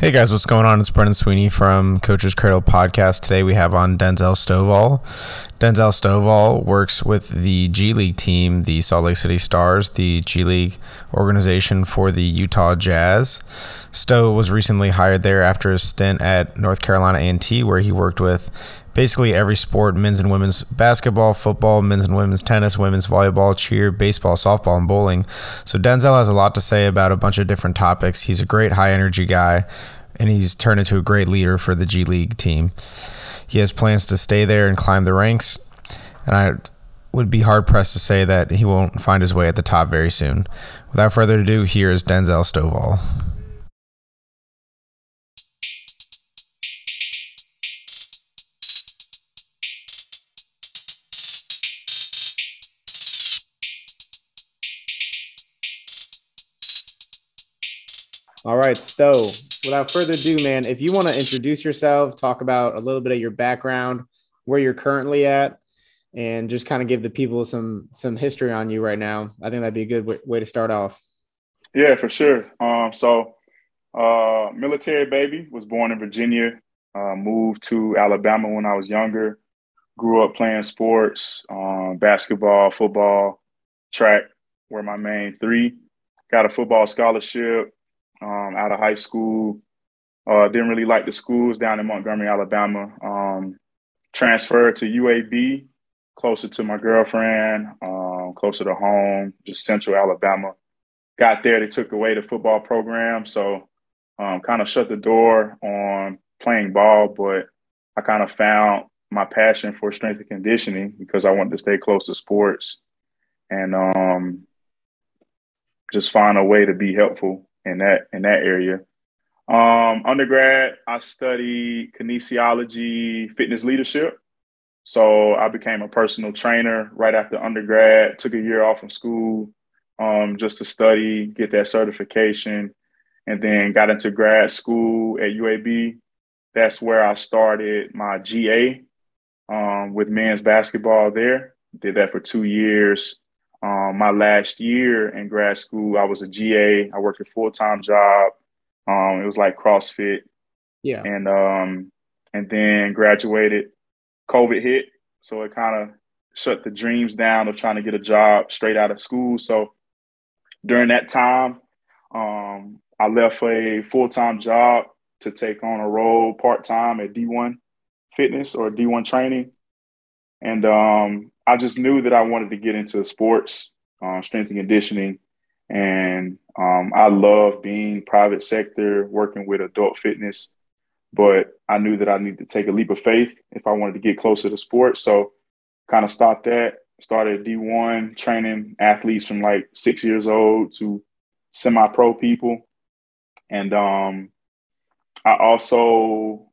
Hey guys, what's going on? It's Brendan Sweeney from Coach's Cradle Podcast. Today we have on Denzel Stovall. Denzel Stovall works with the G League team, the Salt Lake City Stars, the G League organization for the Utah Jazz. Stowe was recently hired there after a stint at North Carolina A&T, where he worked with basically every sport men's and women's basketball, football, men's and women's tennis, women's volleyball, cheer, baseball, softball, and bowling. So Denzel has a lot to say about a bunch of different topics. He's a great high energy guy, and he's turned into a great leader for the G League team. He has plans to stay there and climb the ranks, and I would be hard pressed to say that he won't find his way at the top very soon. Without further ado, here is Denzel Stovall. All right, Stowe. Without further ado, man, if you want to introduce yourself, talk about a little bit of your background, where you're currently at, and just kind of give the people some some history on you right now, I think that'd be a good way, way to start off. Yeah, for sure. Um, so, uh, military baby was born in Virginia, uh, moved to Alabama when I was younger, grew up playing sports, um, basketball, football, track were my main three. Got a football scholarship um, out of high school. Uh, didn't really like the schools down in Montgomery, Alabama. Um, transferred to UAB, closer to my girlfriend, um, closer to home, just central Alabama. Got there, they took away the football program. So um, kind of shut the door on playing ball, but I kind of found my passion for strength and conditioning because I wanted to stay close to sports and um, just find a way to be helpful in that in that area. Um, undergrad, I studied kinesiology, fitness leadership. So I became a personal trainer right after undergrad. Took a year off from school um, just to study, get that certification, and then got into grad school at UAB. That's where I started my GA um, with men's basketball there. Did that for two years. Um, my last year in grad school, I was a GA. I worked a full time job. Um, it was like CrossFit. Yeah. And um, and then graduated. COVID hit, so it kind of shut the dreams down of trying to get a job straight out of school. So during that time, um, I left a full time job to take on a role part time at D1 Fitness or D1 Training, and um, I just knew that I wanted to get into sports, um, strength and conditioning, and um, I love being private sector, working with adult fitness. But I knew that I needed to take a leap of faith if I wanted to get closer to sports. So, kind of stopped that. Started D1 training athletes from like six years old to semi-pro people, and um, I also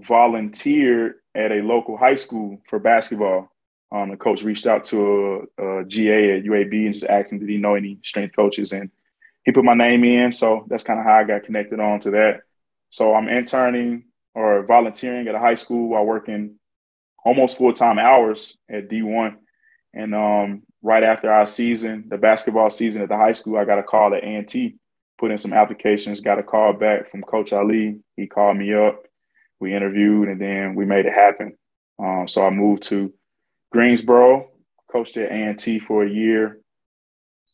volunteered at a local high school for basketball. Um, the coach reached out to a, a, GA at UAB and just asked him, did he know any strength coaches? And he put my name in. So that's kind of how I got connected on to that. So I'm interning or volunteering at a high school while working almost full time hours at D1. And um, right after our season, the basketball season at the high school, I got a call at A&T, put in some applications, got a call back from Coach Ali. He called me up, we interviewed, and then we made it happen. Um, so I moved to Greensboro, coached at A&T for a year.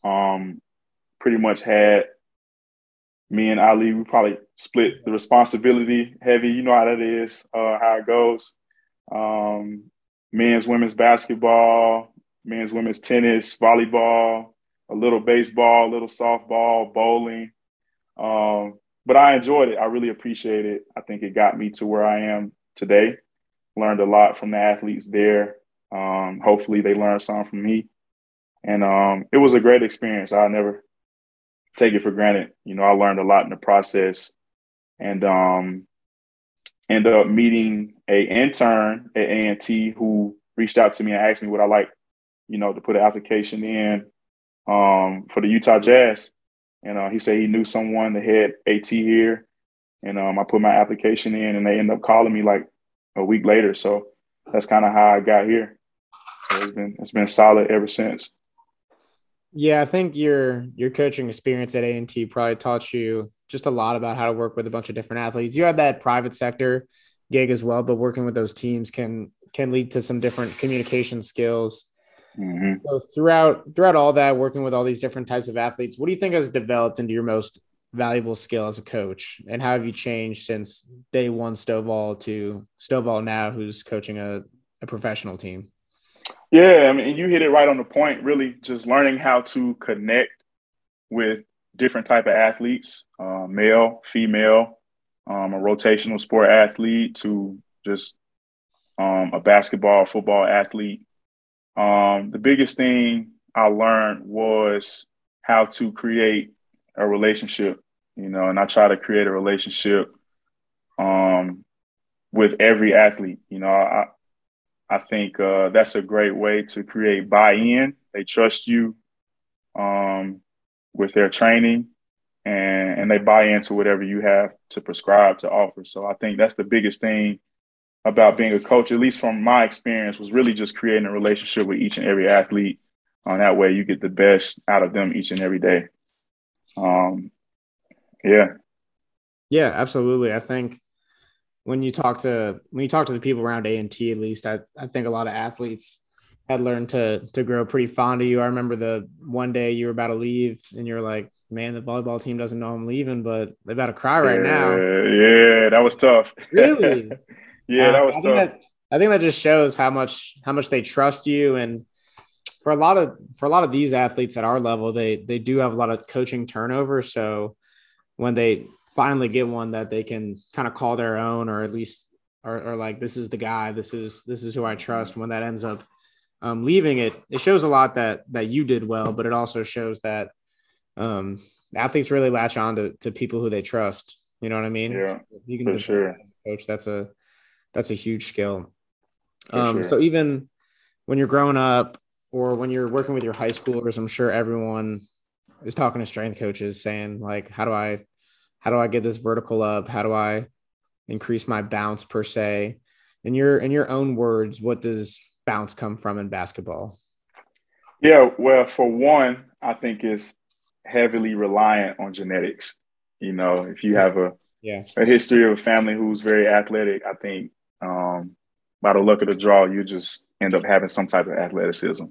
Um, pretty much had me and Ali, we probably split the responsibility heavy. You know how that is, uh, how it goes. Um, men's, women's basketball, men's, women's tennis, volleyball, a little baseball, a little softball, bowling. Um, but I enjoyed it. I really appreciate it. I think it got me to where I am today. Learned a lot from the athletes there. Um, hopefully, they learned something from me, and um, it was a great experience. I'll never take it for granted. You know, I learned a lot in the process, and um, ended up meeting a intern at A&T who reached out to me and asked me would I like, you know, to put an application in um, for the Utah Jazz. And uh, he said he knew someone that had AT here, and um, I put my application in, and they ended up calling me like a week later. So that's kind of how I got here. It's been it's been solid ever since. Yeah, I think your your coaching experience at A and T probably taught you just a lot about how to work with a bunch of different athletes. You had that private sector gig as well, but working with those teams can can lead to some different communication skills. Mm-hmm. So throughout throughout all that, working with all these different types of athletes, what do you think has developed into your most valuable skill as a coach, and how have you changed since day one Stovall to Stovall now, who's coaching a, a professional team? Yeah, I mean, you hit it right on the point. Really, just learning how to connect with different type of athletes, uh, male, female, um, a rotational sport athlete to just um, a basketball, football athlete. Um, the biggest thing I learned was how to create a relationship, you know, and I try to create a relationship um, with every athlete. You know, I think uh, that's a great way to create buy-in. They trust you um, with their training, and and they buy into whatever you have to prescribe to offer. So I think that's the biggest thing about being a coach, at least from my experience, was really just creating a relationship with each and every athlete. On that way, you get the best out of them each and every day. Um, yeah. Yeah, absolutely. I think when you talk to when you talk to the people around A and T, at least I, I think a lot of athletes had learned to to grow pretty fond of you. I remember the one day you were about to leave and you're like, man, the volleyball team doesn't know I'm leaving, but they're about to cry right yeah, now. Yeah, that was tough. Really? yeah, that was I tough. Think that, I think that just shows how much how much they trust you and for a lot of for a lot of these athletes at our level, they they do have a lot of coaching turnover. So when they finally get one that they can kind of call their own, or at least or, or like this is the guy, this is this is who I trust. When that ends up um, leaving it, it shows a lot that that you did well, but it also shows that um, athletes really latch on to, to people who they trust. You know what I mean? Yeah, you can for sure. coach. That's a that's a huge skill. Um, sure. So even when you're growing up, or when you're working with your high schoolers, I'm sure everyone is talking to strength coaches saying like, how do I, how do I get this vertical up? How do I increase my bounce per se? In your in your own words, what does bounce come from in basketball? Yeah, well, for one, I think it's heavily reliant on genetics. You know, if you have a yeah a history of a family who's very athletic, I think um, by the luck of the draw, you just end up having some type of athleticism.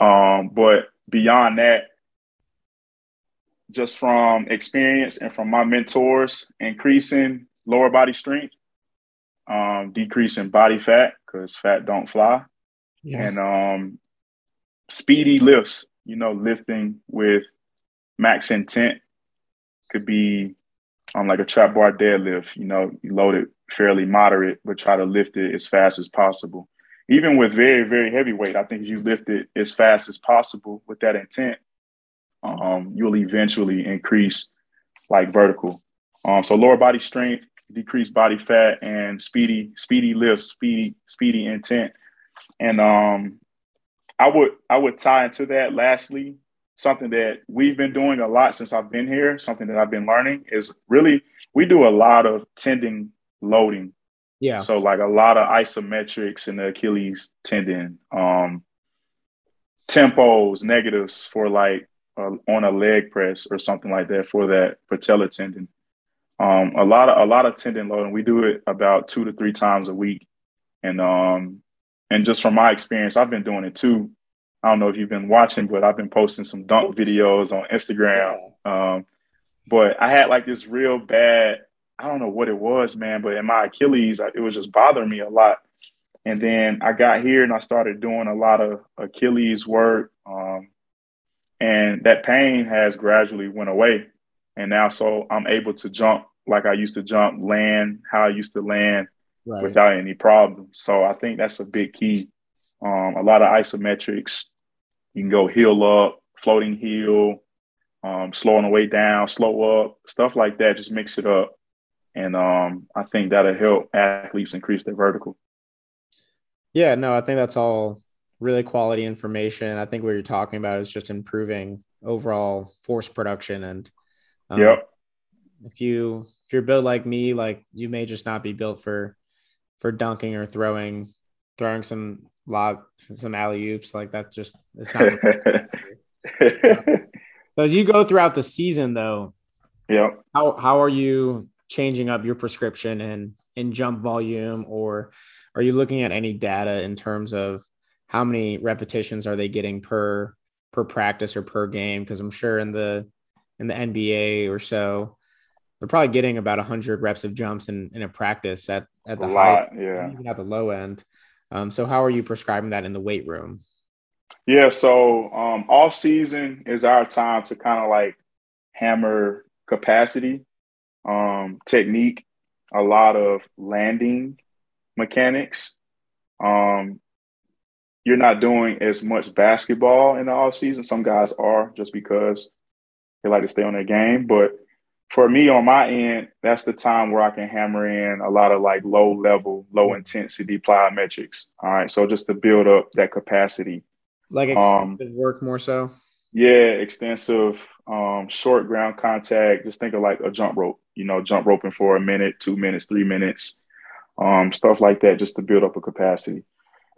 Um, but beyond that, just from experience and from my mentors, increasing lower body strength, um, decreasing body fat because fat don't fly, yeah. and um, speedy lifts. You know, lifting with max intent could be on like a trap bar deadlift. You know, you load it fairly moderate, but try to lift it as fast as possible even with very, very heavy weight, I think if you lift it as fast as possible with that intent, um, you'll eventually increase like vertical. Um, so lower body strength, decrease body fat, and speedy, speedy lifts, speedy, speedy intent. And um, I would I would tie into that lastly, something that we've been doing a lot since I've been here, something that I've been learning is really we do a lot of tendon loading yeah. So like a lot of isometrics in the Achilles tendon, um, tempos, negatives for like uh, on a leg press or something like that for that patella tendon. Um, a lot of a lot of tendon loading. We do it about two to three times a week, and um, and just from my experience, I've been doing it too. I don't know if you've been watching, but I've been posting some dunk videos on Instagram. Um, but I had like this real bad I don't know what it was, man, but in my Achilles, it was just bothering me a lot. And then I got here and I started doing a lot of Achilles work. Um, and that pain has gradually went away. And now, so I'm able to jump like I used to jump, land how I used to land right. without any problem. So I think that's a big key. Um, a lot of isometrics. You can go heel up, floating heel, um, slowing the way down, slow up, stuff like that. Just mix it up and um, I think that'll help athletes increase their vertical. Yeah, no, I think that's all really quality information. I think what you're talking about is just improving overall force production and um, yep. If you if you're built like me, like you may just not be built for for dunking or throwing throwing some lob some alley oops like that. Just it's not. So as you go throughout the season, though, yeah, how how are you changing up your prescription and in jump volume, or are you looking at any data in terms of how many repetitions are they getting per per practice or per game? Because I'm sure in the in the NBA or so, they're probably getting about 100 reps of jumps in, in a practice at, at the a high, lot. Yeah. even at the low end. Um, so how are you prescribing that in the weight room? Yeah, so um, off season is our time to kind of like hammer capacity, um, technique, a lot of landing mechanics. Um, you're not doing as much basketball in the off season. Some guys are just because they like to stay on their game. But for me on my end, that's the time where I can hammer in a lot of like low level, low intensity plyometrics. All right. So just to build up that capacity like extensive um, work more so. Yeah, extensive, um, short ground contact. Just think of like a jump rope. You know, jump roping for a minute, two minutes, three minutes, um, stuff like that, just to build up a capacity.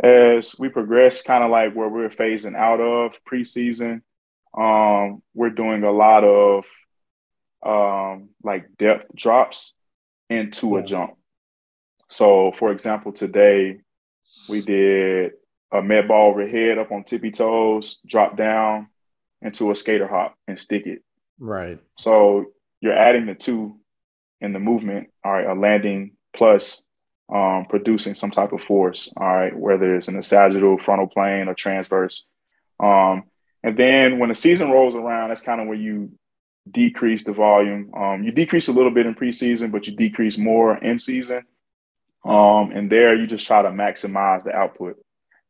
As we progress, kind of like where we're phasing out of preseason, um, we're doing a lot of um, like depth drops into yeah. a jump. So, for example, today we did a med ball overhead up on tippy toes, drop down into a skater hop and stick it. Right. So you're adding the two in the movement, all right, a landing plus um, producing some type of force, all right, whether it's in the sagittal, frontal plane, or transverse. Um, and then when the season rolls around, that's kind of where you decrease the volume. Um, you decrease a little bit in preseason, but you decrease more in season. Um, and there you just try to maximize the output.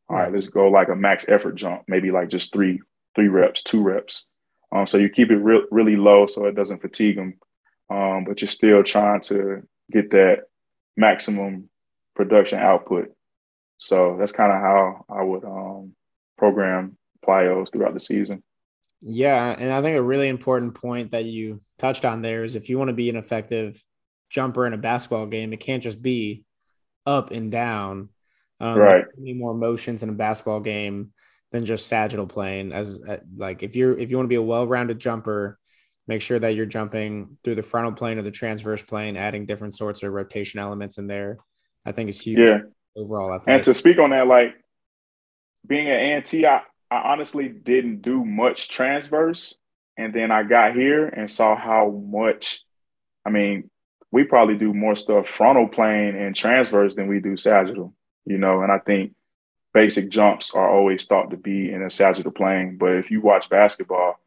All right, let's go like a max effort jump, maybe like just three, three reps, two reps. Um, so you keep it re- really low so it doesn't fatigue them, um, but you're still trying to get that maximum production output. So that's kind of how I would um, program plyos throughout the season. Yeah, and I think a really important point that you touched on there is if you want to be an effective jumper in a basketball game, it can't just be up and down um, right. Any more motions in a basketball game than just sagittal plane. As uh, like if you're if you want to be a well-rounded jumper, make sure that you're jumping through the frontal plane or the transverse plane, adding different sorts of rotation elements in there. I think is huge. Yeah. Overall, and to speak on that, like being at A&T, I, I honestly didn't do much transverse, and then I got here and saw how much. I mean, we probably do more stuff frontal plane and transverse than we do sagittal you know, and I think basic jumps are always thought to be in a sagittal plane. But if you watch basketball,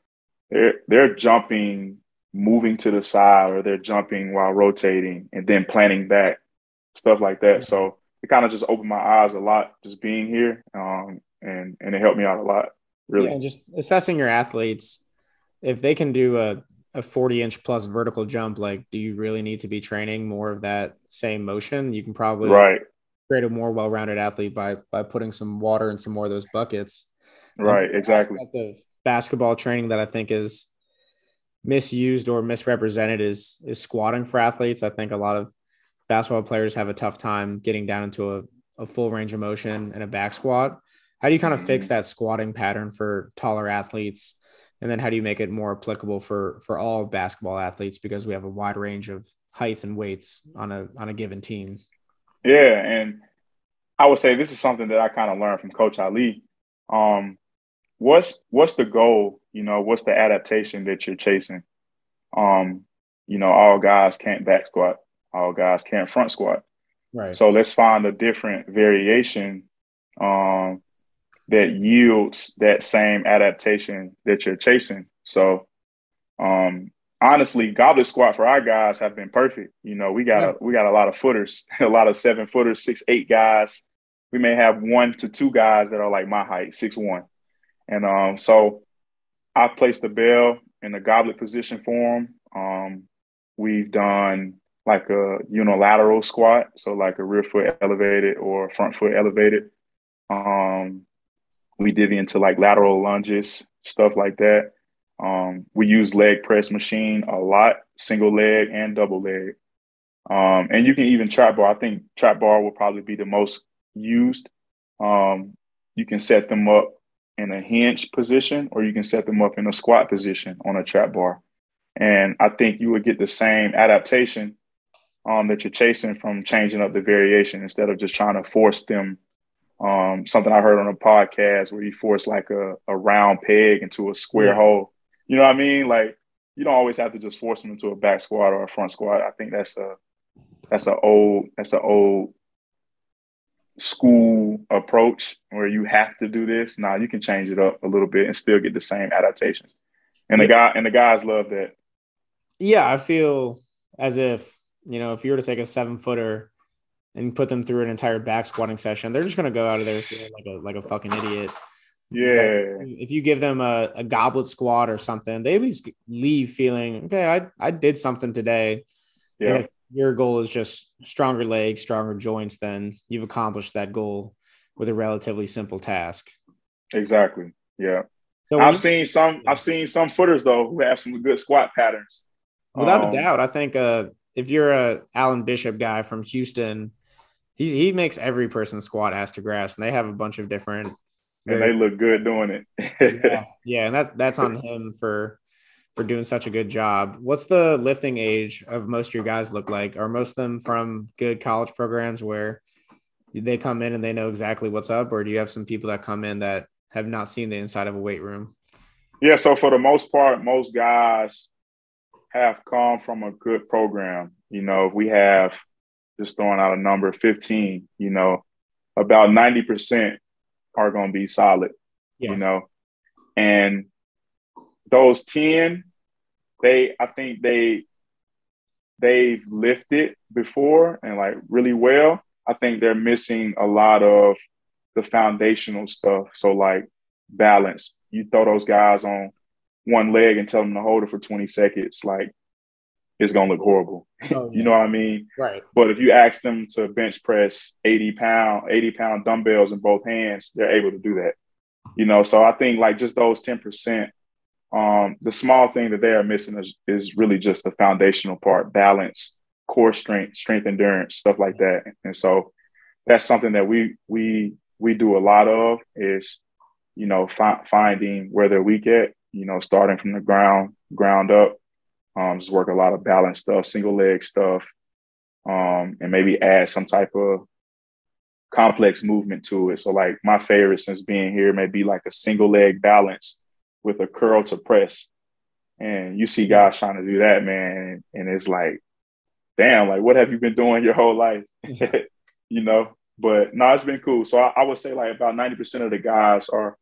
they're they're jumping, moving to the side, or they're jumping while rotating and then planning back, stuff like that. So it kind of just opened my eyes a lot just being here, um, and and it helped me out a lot. Really, yeah, just assessing your athletes, if they can do a a 40 inch plus vertical jump, like, do you really need to be training more of that same motion? You can probably right create a more well-rounded athlete by by putting some water in some more of those buckets. Right, um, exactly. Basketball training that I think is misused or misrepresented is is squatting for athletes. I think a lot of basketball players have a tough time getting down into a, a full range of motion and a back squat. How do you kind of fix mm-hmm. that squatting pattern for taller athletes? And then how do you make it more applicable for for all basketball athletes because we have a wide range of heights and weights on a on a given team? Yeah, and I would say this is something that I kind of learned from Coach Ali. Um, what's what's the goal? You know, what's the adaptation that you're chasing? Um, you know, all guys can't back squat, all guys can't front squat. Right. So let's find a different variation um, that yields that same adaptation that you're chasing. So um, honestly, goblet squat for our guys have been perfect. You know, we got yeah. a, we got a lot of footers, a lot of seven footers, six eight guys. We may have one to two guys that are like my height, six one, and um, so I placed the bell in the goblet position for them. Um, we've done like a unilateral squat, so like a rear foot elevated or front foot elevated. Um, we divvy into like lateral lunges, stuff like that. Um, we use leg press machine a lot, single leg and double leg. Um, and you can even trap bar. I think trap bar will probably be the most used. Um, you can set them up in a hinge position or you can set them up in a squat position on a trap bar. And I think you would get the same adaptation um, that you're chasing from changing up the variation instead of just trying to force them. Um, something I heard on a podcast where you force like a, a round peg into a square yeah. hole. You know what I mean? Like you don't always have to just force them into a back squat or a front squat. I think that's a that's an old that's an old school approach where you have to do this. Now you can change it up a little bit and still get the same adaptations. And the guy and the guys love that. Yeah, I feel as if you know if you were to take a seven footer and put them through an entire back squatting session, they're just gonna go out of there like a like a fucking idiot. Yeah. If you give them a, a goblet squat or something, they at least leave feeling okay. I I did something today. Yeah. Your goal is just stronger legs, stronger joints, then you've accomplished that goal with a relatively simple task. Exactly. Yeah. So I've seen some. I've seen some footers though who have some good squat patterns. Without um, a doubt, I think uh, if you're a Alan Bishop guy from Houston, he he makes every person squat ass to grass, and they have a bunch of different. And very, they look good doing it. yeah, yeah, and that's that's on him for for doing such a good job. What's the lifting age of most of your guys look like? Are most of them from good college programs where they come in and they know exactly what's up, or do you have some people that come in that have not seen the inside of a weight room? Yeah, so for the most part, most guys have come from a good program. You know, if we have just throwing out a number 15, you know, about 90% are going to be solid, yeah. you know, and those 10, they I think they they've lifted before and like really well. I think they're missing a lot of the foundational stuff. So like balance. You throw those guys on one leg and tell them to hold it for 20 seconds, like it's gonna look horrible. Oh, yeah. you know what I mean? Right. But if you ask them to bench press 80 pound, 80 pound dumbbells in both hands, they're able to do that. You know, so I think like just those 10% um, the small thing that they are missing is, is really just the foundational part, balance, core strength, strength endurance, stuff like that. And so that's something that we we we do a lot of is, you know, fi- finding where they're weak at, you know, starting from the ground ground up. Um, just work a lot of balance stuff, single leg stuff, um, and maybe add some type of complex movement to it. So like my favorite since being here may be like a single leg balance with a curl to press. And you see guys trying to do that, man. And it's like, damn, like what have you been doing your whole life? you know? But no, it's been cool. So I, I would say like about 90% of the guys are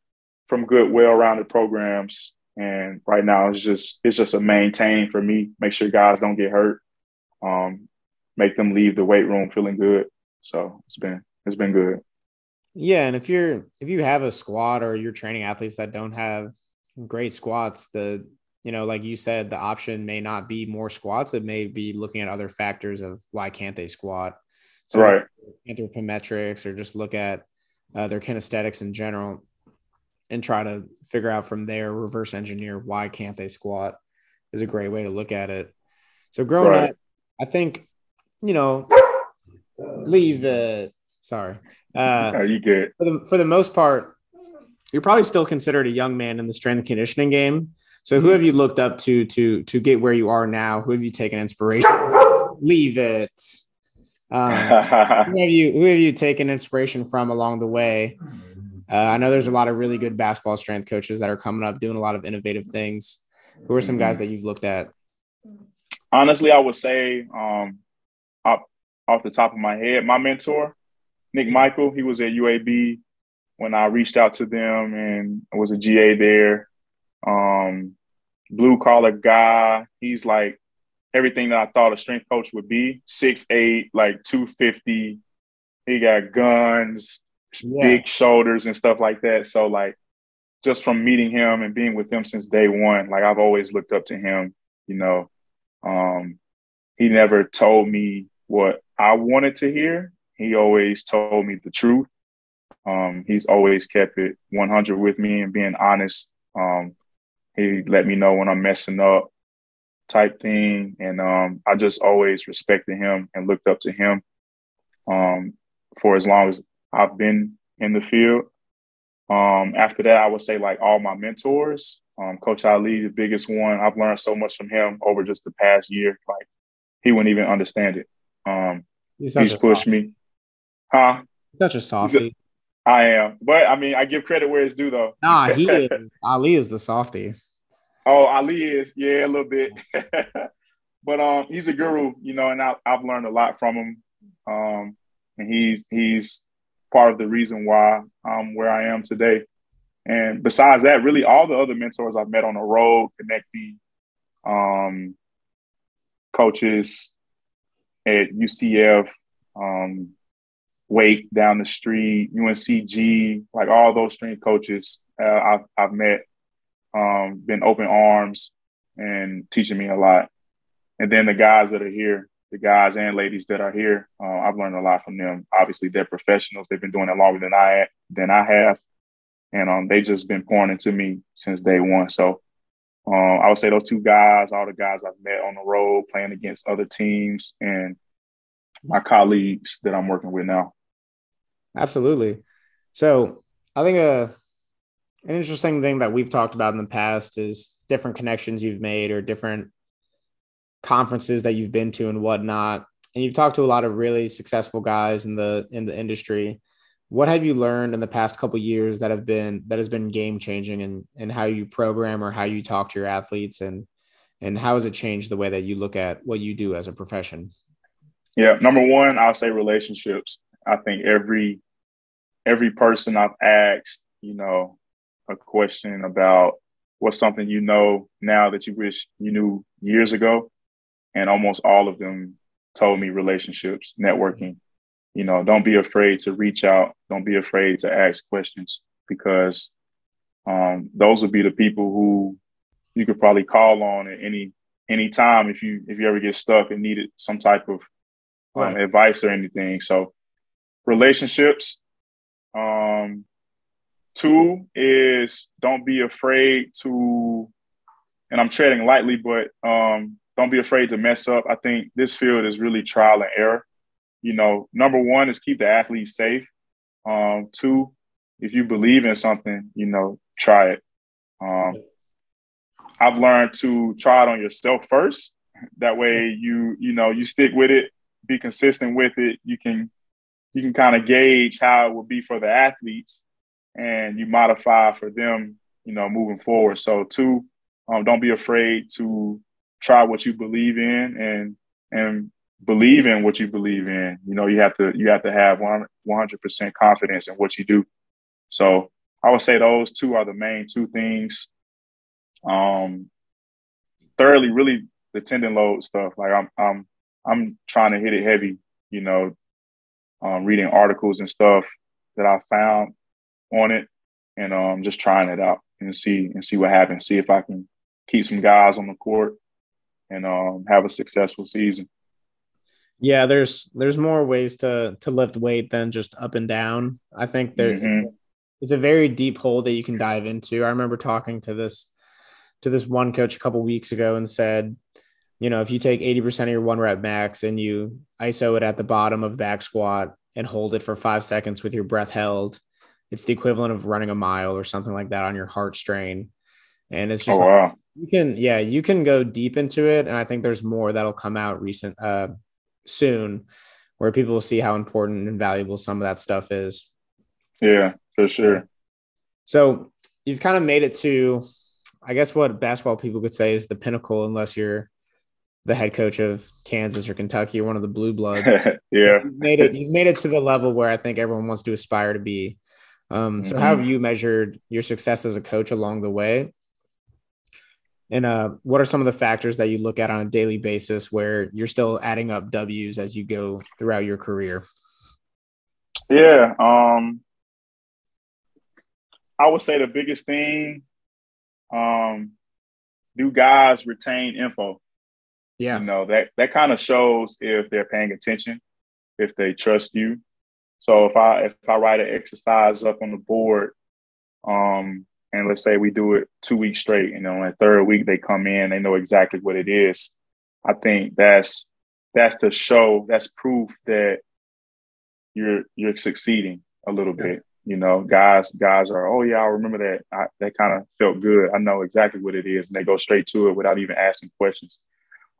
from good, well-rounded programs. And right now it's just it's just a maintain for me. Make sure guys don't get hurt. Um, make them leave the weight room feeling good. So it's been it's been good. Yeah, and if you're if you have a squad or you're training athletes that don't have great squats, the you know, like you said, the option may not be more squats. It may be looking at other factors of why can't they squat. So right. Anthropometrics or just look at uh, their kinesthetics in general and try to figure out from there, reverse engineer why can't they squat is a great way to look at it. So growing right. up, I think, you know, leave uh sorry. Uh Are you good? For the for the most part, you're probably still considered a young man in the strength and conditioning game. So who have you looked up to to to get where you are now? Who have you taken inspiration? Leave it. Um, who have you who have you taken inspiration from along the way? Uh, I know there's a lot of really good basketball strength coaches that are coming up doing a lot of innovative things. Who are some guys that you've looked at? Honestly, I would say um, off, off the top of my head, my mentor, Nick Michael, he was at UAB when I reached out to them and was a GA there. Um, blue collar guy. He's like everything that I thought a strength coach would be. Six eight, like two fifty. He got guns, yeah. big shoulders, and stuff like that. So like, just from meeting him and being with him since day one, like I've always looked up to him. You know, um, he never told me what I wanted to hear. He always told me the truth um, he's always kept it 100 with me and being honest. Um, he let me know when I'm messing up, type thing, and um, I just always respected him and looked up to him um, for as long as I've been in the field. Um, after that, I would say like all my mentors. Um, Coach Ali, the biggest one. I've learned so much from him over just the past year. Like he wouldn't even understand it. Um, he's, he's pushed me. Huh? Such a softy. I am, but I mean, I give credit where it's due, though. Nah, he is. Ali is the softy. Oh, Ali is, yeah, a little bit. but um, he's a guru, you know, and I, I've learned a lot from him. Um, and he's he's part of the reason why I'm where I am today. And besides that, really all the other mentors I've met on the road, connecting um, coaches at UCF, um, Wake down the street, UNCG, like all those strength coaches uh, I've, I've met, um, been open arms and teaching me a lot. And then the guys that are here, the guys and ladies that are here, uh, I've learned a lot from them. Obviously, they're professionals; they've been doing it longer than I than I have, and um, they just been pouring into me since day one. So, um, I would say those two guys, all the guys I've met on the road, playing against other teams, and my colleagues that I'm working with now. Absolutely. So, I think a uh, an interesting thing that we've talked about in the past is different connections you've made or different conferences that you've been to and whatnot. And you've talked to a lot of really successful guys in the in the industry. What have you learned in the past couple years that have been that has been game changing and and how you program or how you talk to your athletes and and how has it changed the way that you look at what you do as a profession? Yeah, number one, I'll say relationships. I think every every person I've asked, you know, a question about what's something you know now that you wish you knew years ago, and almost all of them told me relationships, networking. You know, don't be afraid to reach out. Don't be afraid to ask questions because um, those would be the people who you could probably call on at any any time if you if you ever get stuck and needed some type of um, right. advice or anything. So relationships. Um, two is don't be afraid to, and I'm treading lightly, but um, don't be afraid to mess up. I think this field is really trial and error. You know, number one is keep the athlete safe. Um, two, if you believe in something, you know, try it. Um, I've learned to try it on yourself first. That way, you you know you stick with it, be consistent with it. You can you can kind of gauge how it will be for the athletes, and you modify for them. You know, moving forward. So, two, um, don't be afraid to try what you believe in and and believe in what you believe in. You know, you have to you have to have one hundred percent confidence in what you do. So I would say those two are the main two things. Um, thirdly, really the tendon load stuff. Like I'm I'm I'm trying to hit it heavy. You know, um, reading articles and stuff that I found on it, and um, just trying it out and see and see what happens. See if I can keep some guys on the court and um, have a successful season. Yeah, there's there's more ways to to lift weight than just up and down. I think there mm-hmm. it's, a, it's, a, very deep hole that you can dive into. I remember talking to this to this one coach a couple weeks ago and said, you know, if you take 80% of your one rep max and you ISO it at the bottom of back squat and hold it for five seconds with your breath held, it's the equivalent of running a mile or something like that on your heart strain. And it's just oh, wow. You can, yeah, you can go deep into it, and I think there's more that'll come out recent, uh, soon, where people will see how important and valuable some of that stuff is. Yeah, for sure. So you've kind of made it to, I guess, what basketball people could say is the pinnacle, unless you're the head coach of Kansas or Kentucky or one of the blue bloods. yeah, you've made it. You've made it to the level where I think everyone wants to aspire to be. Um, so, mm-hmm. how have you measured your success as a coach along the way? And uh, what are some of the factors that you look at on a daily basis where you're still adding up W's as you go throughout your career? Yeah, um, I would say the biggest thing, um, do guys retain info? Yeah, you know that that kind of shows if they're paying attention, if they trust you. So if I if I write an exercise up on the board, um, and let's say we do it two weeks straight, you know, and third week they come in, they know exactly what it is. I think that's that's the show, that's proof that you're you're succeeding a little bit. You know, guys, guys are, oh yeah, I remember that. I, that kind of felt good. I know exactly what it is, and they go straight to it without even asking questions.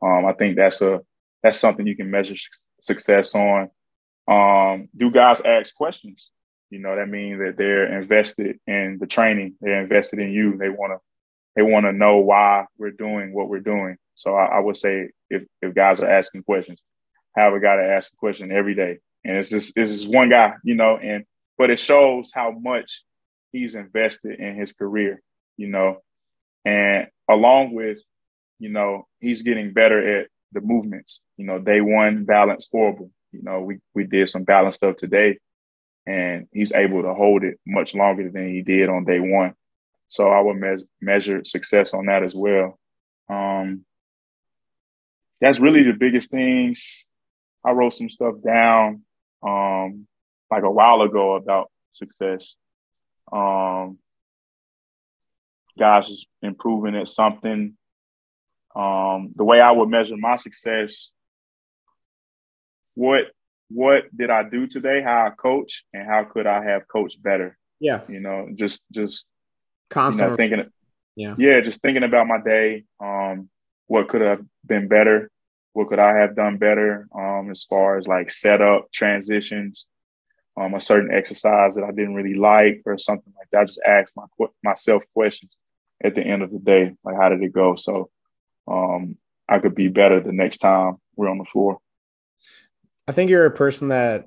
Um, I think that's a that's something you can measure success on. Um, do guys ask questions? You know, that means that they're invested in the training. They're invested in you. They want to they want to know why we're doing what we're doing. So I, I, would say if, if guys are asking questions, have a guy to ask a question every day. And it's just it's just one guy, you know, and but it shows how much he's invested in his career, you know. And along with, you know, he's getting better at the movements. You know, day one balance horrible. You know, we we did some balance stuff today and he's able to hold it much longer than he did on day one. So I would me- measure success on that as well. Um, that's really the biggest things. I wrote some stuff down um, like a while ago about success. Um, guys is improving at something. Um, the way I would measure my success, what what did I do today? How I coach, and how could I have coached better? Yeah, you know, just just constant you know, thinking. Yeah, yeah, just thinking about my day. Um, what could have been better? What could I have done better? Um, as far as like setup, transitions, um, a certain exercise that I didn't really like, or something like that. I just ask my myself questions at the end of the day, like how did it go? So, um, I could be better the next time we're on the floor. I think you're a person that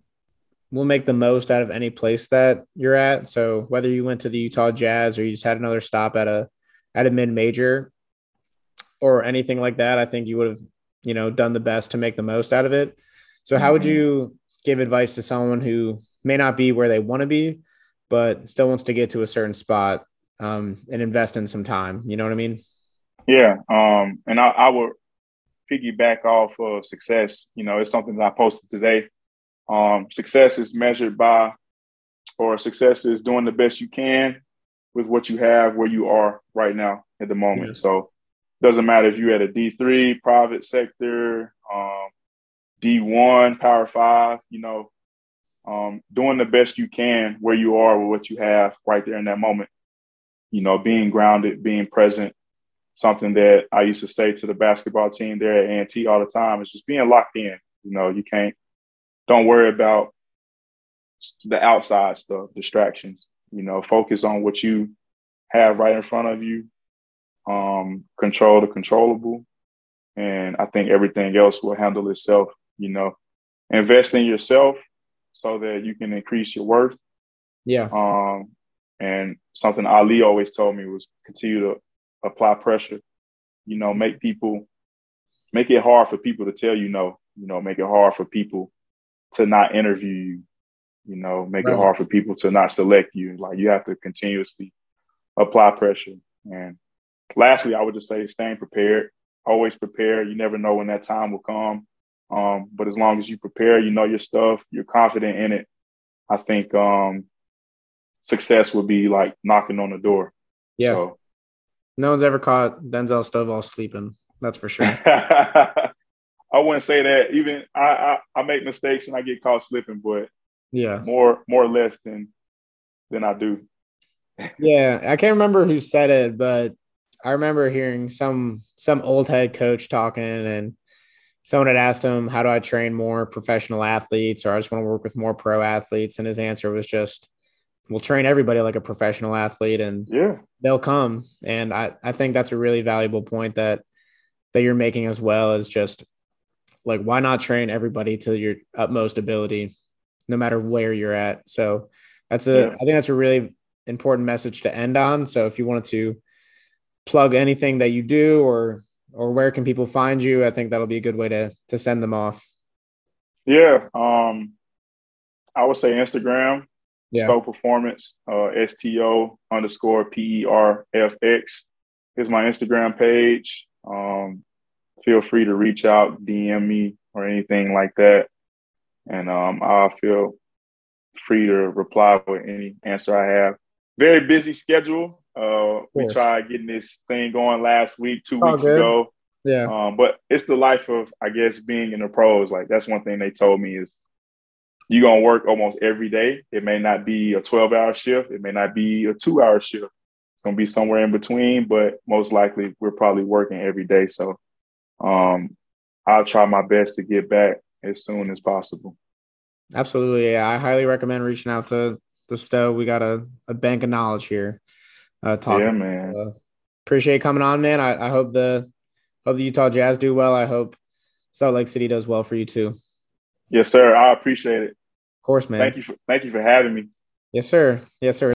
will make the most out of any place that you're at. So whether you went to the Utah Jazz or you just had another stop at a at a mid major or anything like that, I think you would have, you know, done the best to make the most out of it. So how would mm-hmm. you give advice to someone who may not be where they want to be, but still wants to get to a certain spot um, and invest in some time? You know what I mean? Yeah. Um, and I, I would piggyback off of success. You know, it's something that I posted today. Um, success is measured by, or success is doing the best you can with what you have where you are right now at the moment. Yeah. So doesn't matter if you're at a D3 private sector, um, D1 power five, you know, um, doing the best you can where you are with what you have right there in that moment. You know, being grounded, being present, something that I used to say to the basketball team there at A&T all the time is just being locked in. You know, you can't, don't worry about the outside stuff, distractions. You know, focus on what you have right in front of you. Um, control the controllable, and I think everything else will handle itself. You know, invest in yourself so that you can increase your worth. Yeah. Um, and something Ali always told me was continue to apply pressure. You know, make people make it hard for people to tell you no. You know, make it hard for people to not interview you. You know, make right. it hard for people to not select you. Like you have to continuously apply pressure. And lastly, I would just say staying prepared. Always prepare. You never know when that time will come. Um, but as long as you prepare, you know your stuff, you're confident in it. I think um, success would be like knocking on the door. Yeah. So, no one's ever caught Denzel Stovall sleeping. That's for sure. I wouldn't say that. Even I, I, I make mistakes and I get caught slipping, but yeah, more more or less than than I do. yeah, I can't remember who said it, but I remember hearing some some old head coach talking, and someone had asked him, "How do I train more professional athletes?" or "I just want to work with more pro athletes," and his answer was just, we'll train everybody like a professional athlete and yeah. they'll come. And i i think that's a really valuable point that that you're making as well is just like why not train everybody to your utmost ability no matter where you're at? So that's a yeah. I think that's a really important message to end on. So if you wanted to plug anything that you do or or where can people find you i think that'll be a good way to to send them off. Yeah um i would say instagram yeah. Stowe Performance, uh, STO underscore P E R F X is my Instagram page. Um, feel free to reach out, DM me, or anything like that. And um, I'll feel free to reply with any answer I have. Very busy schedule. Uh, we tried getting this thing going last week, two weeks good. ago. Yeah. Um, but it's the life of, I guess, being in the pros. Like that's one thing they told me is you're gonna work almost every day. It may not be a 12 hour shift, it may not be a two hour shift. It's gonna be somewhere in between, but most likely we're probably working every day. So um, I'll try my best to get back as soon as possible. Absolutely. Yeah. I highly recommend reaching out to the Stowe. We got a, a bank of knowledge here. Uh, talking. Yeah, man. Uh, appreciate coming on, man. I, I hope the hope the Utah Jazz do well. I hope Salt Lake City does well for you too. Yes, sir. I appreciate it. Of course, man. Thank you for thank you for having me. Yes, sir. Yes, sir.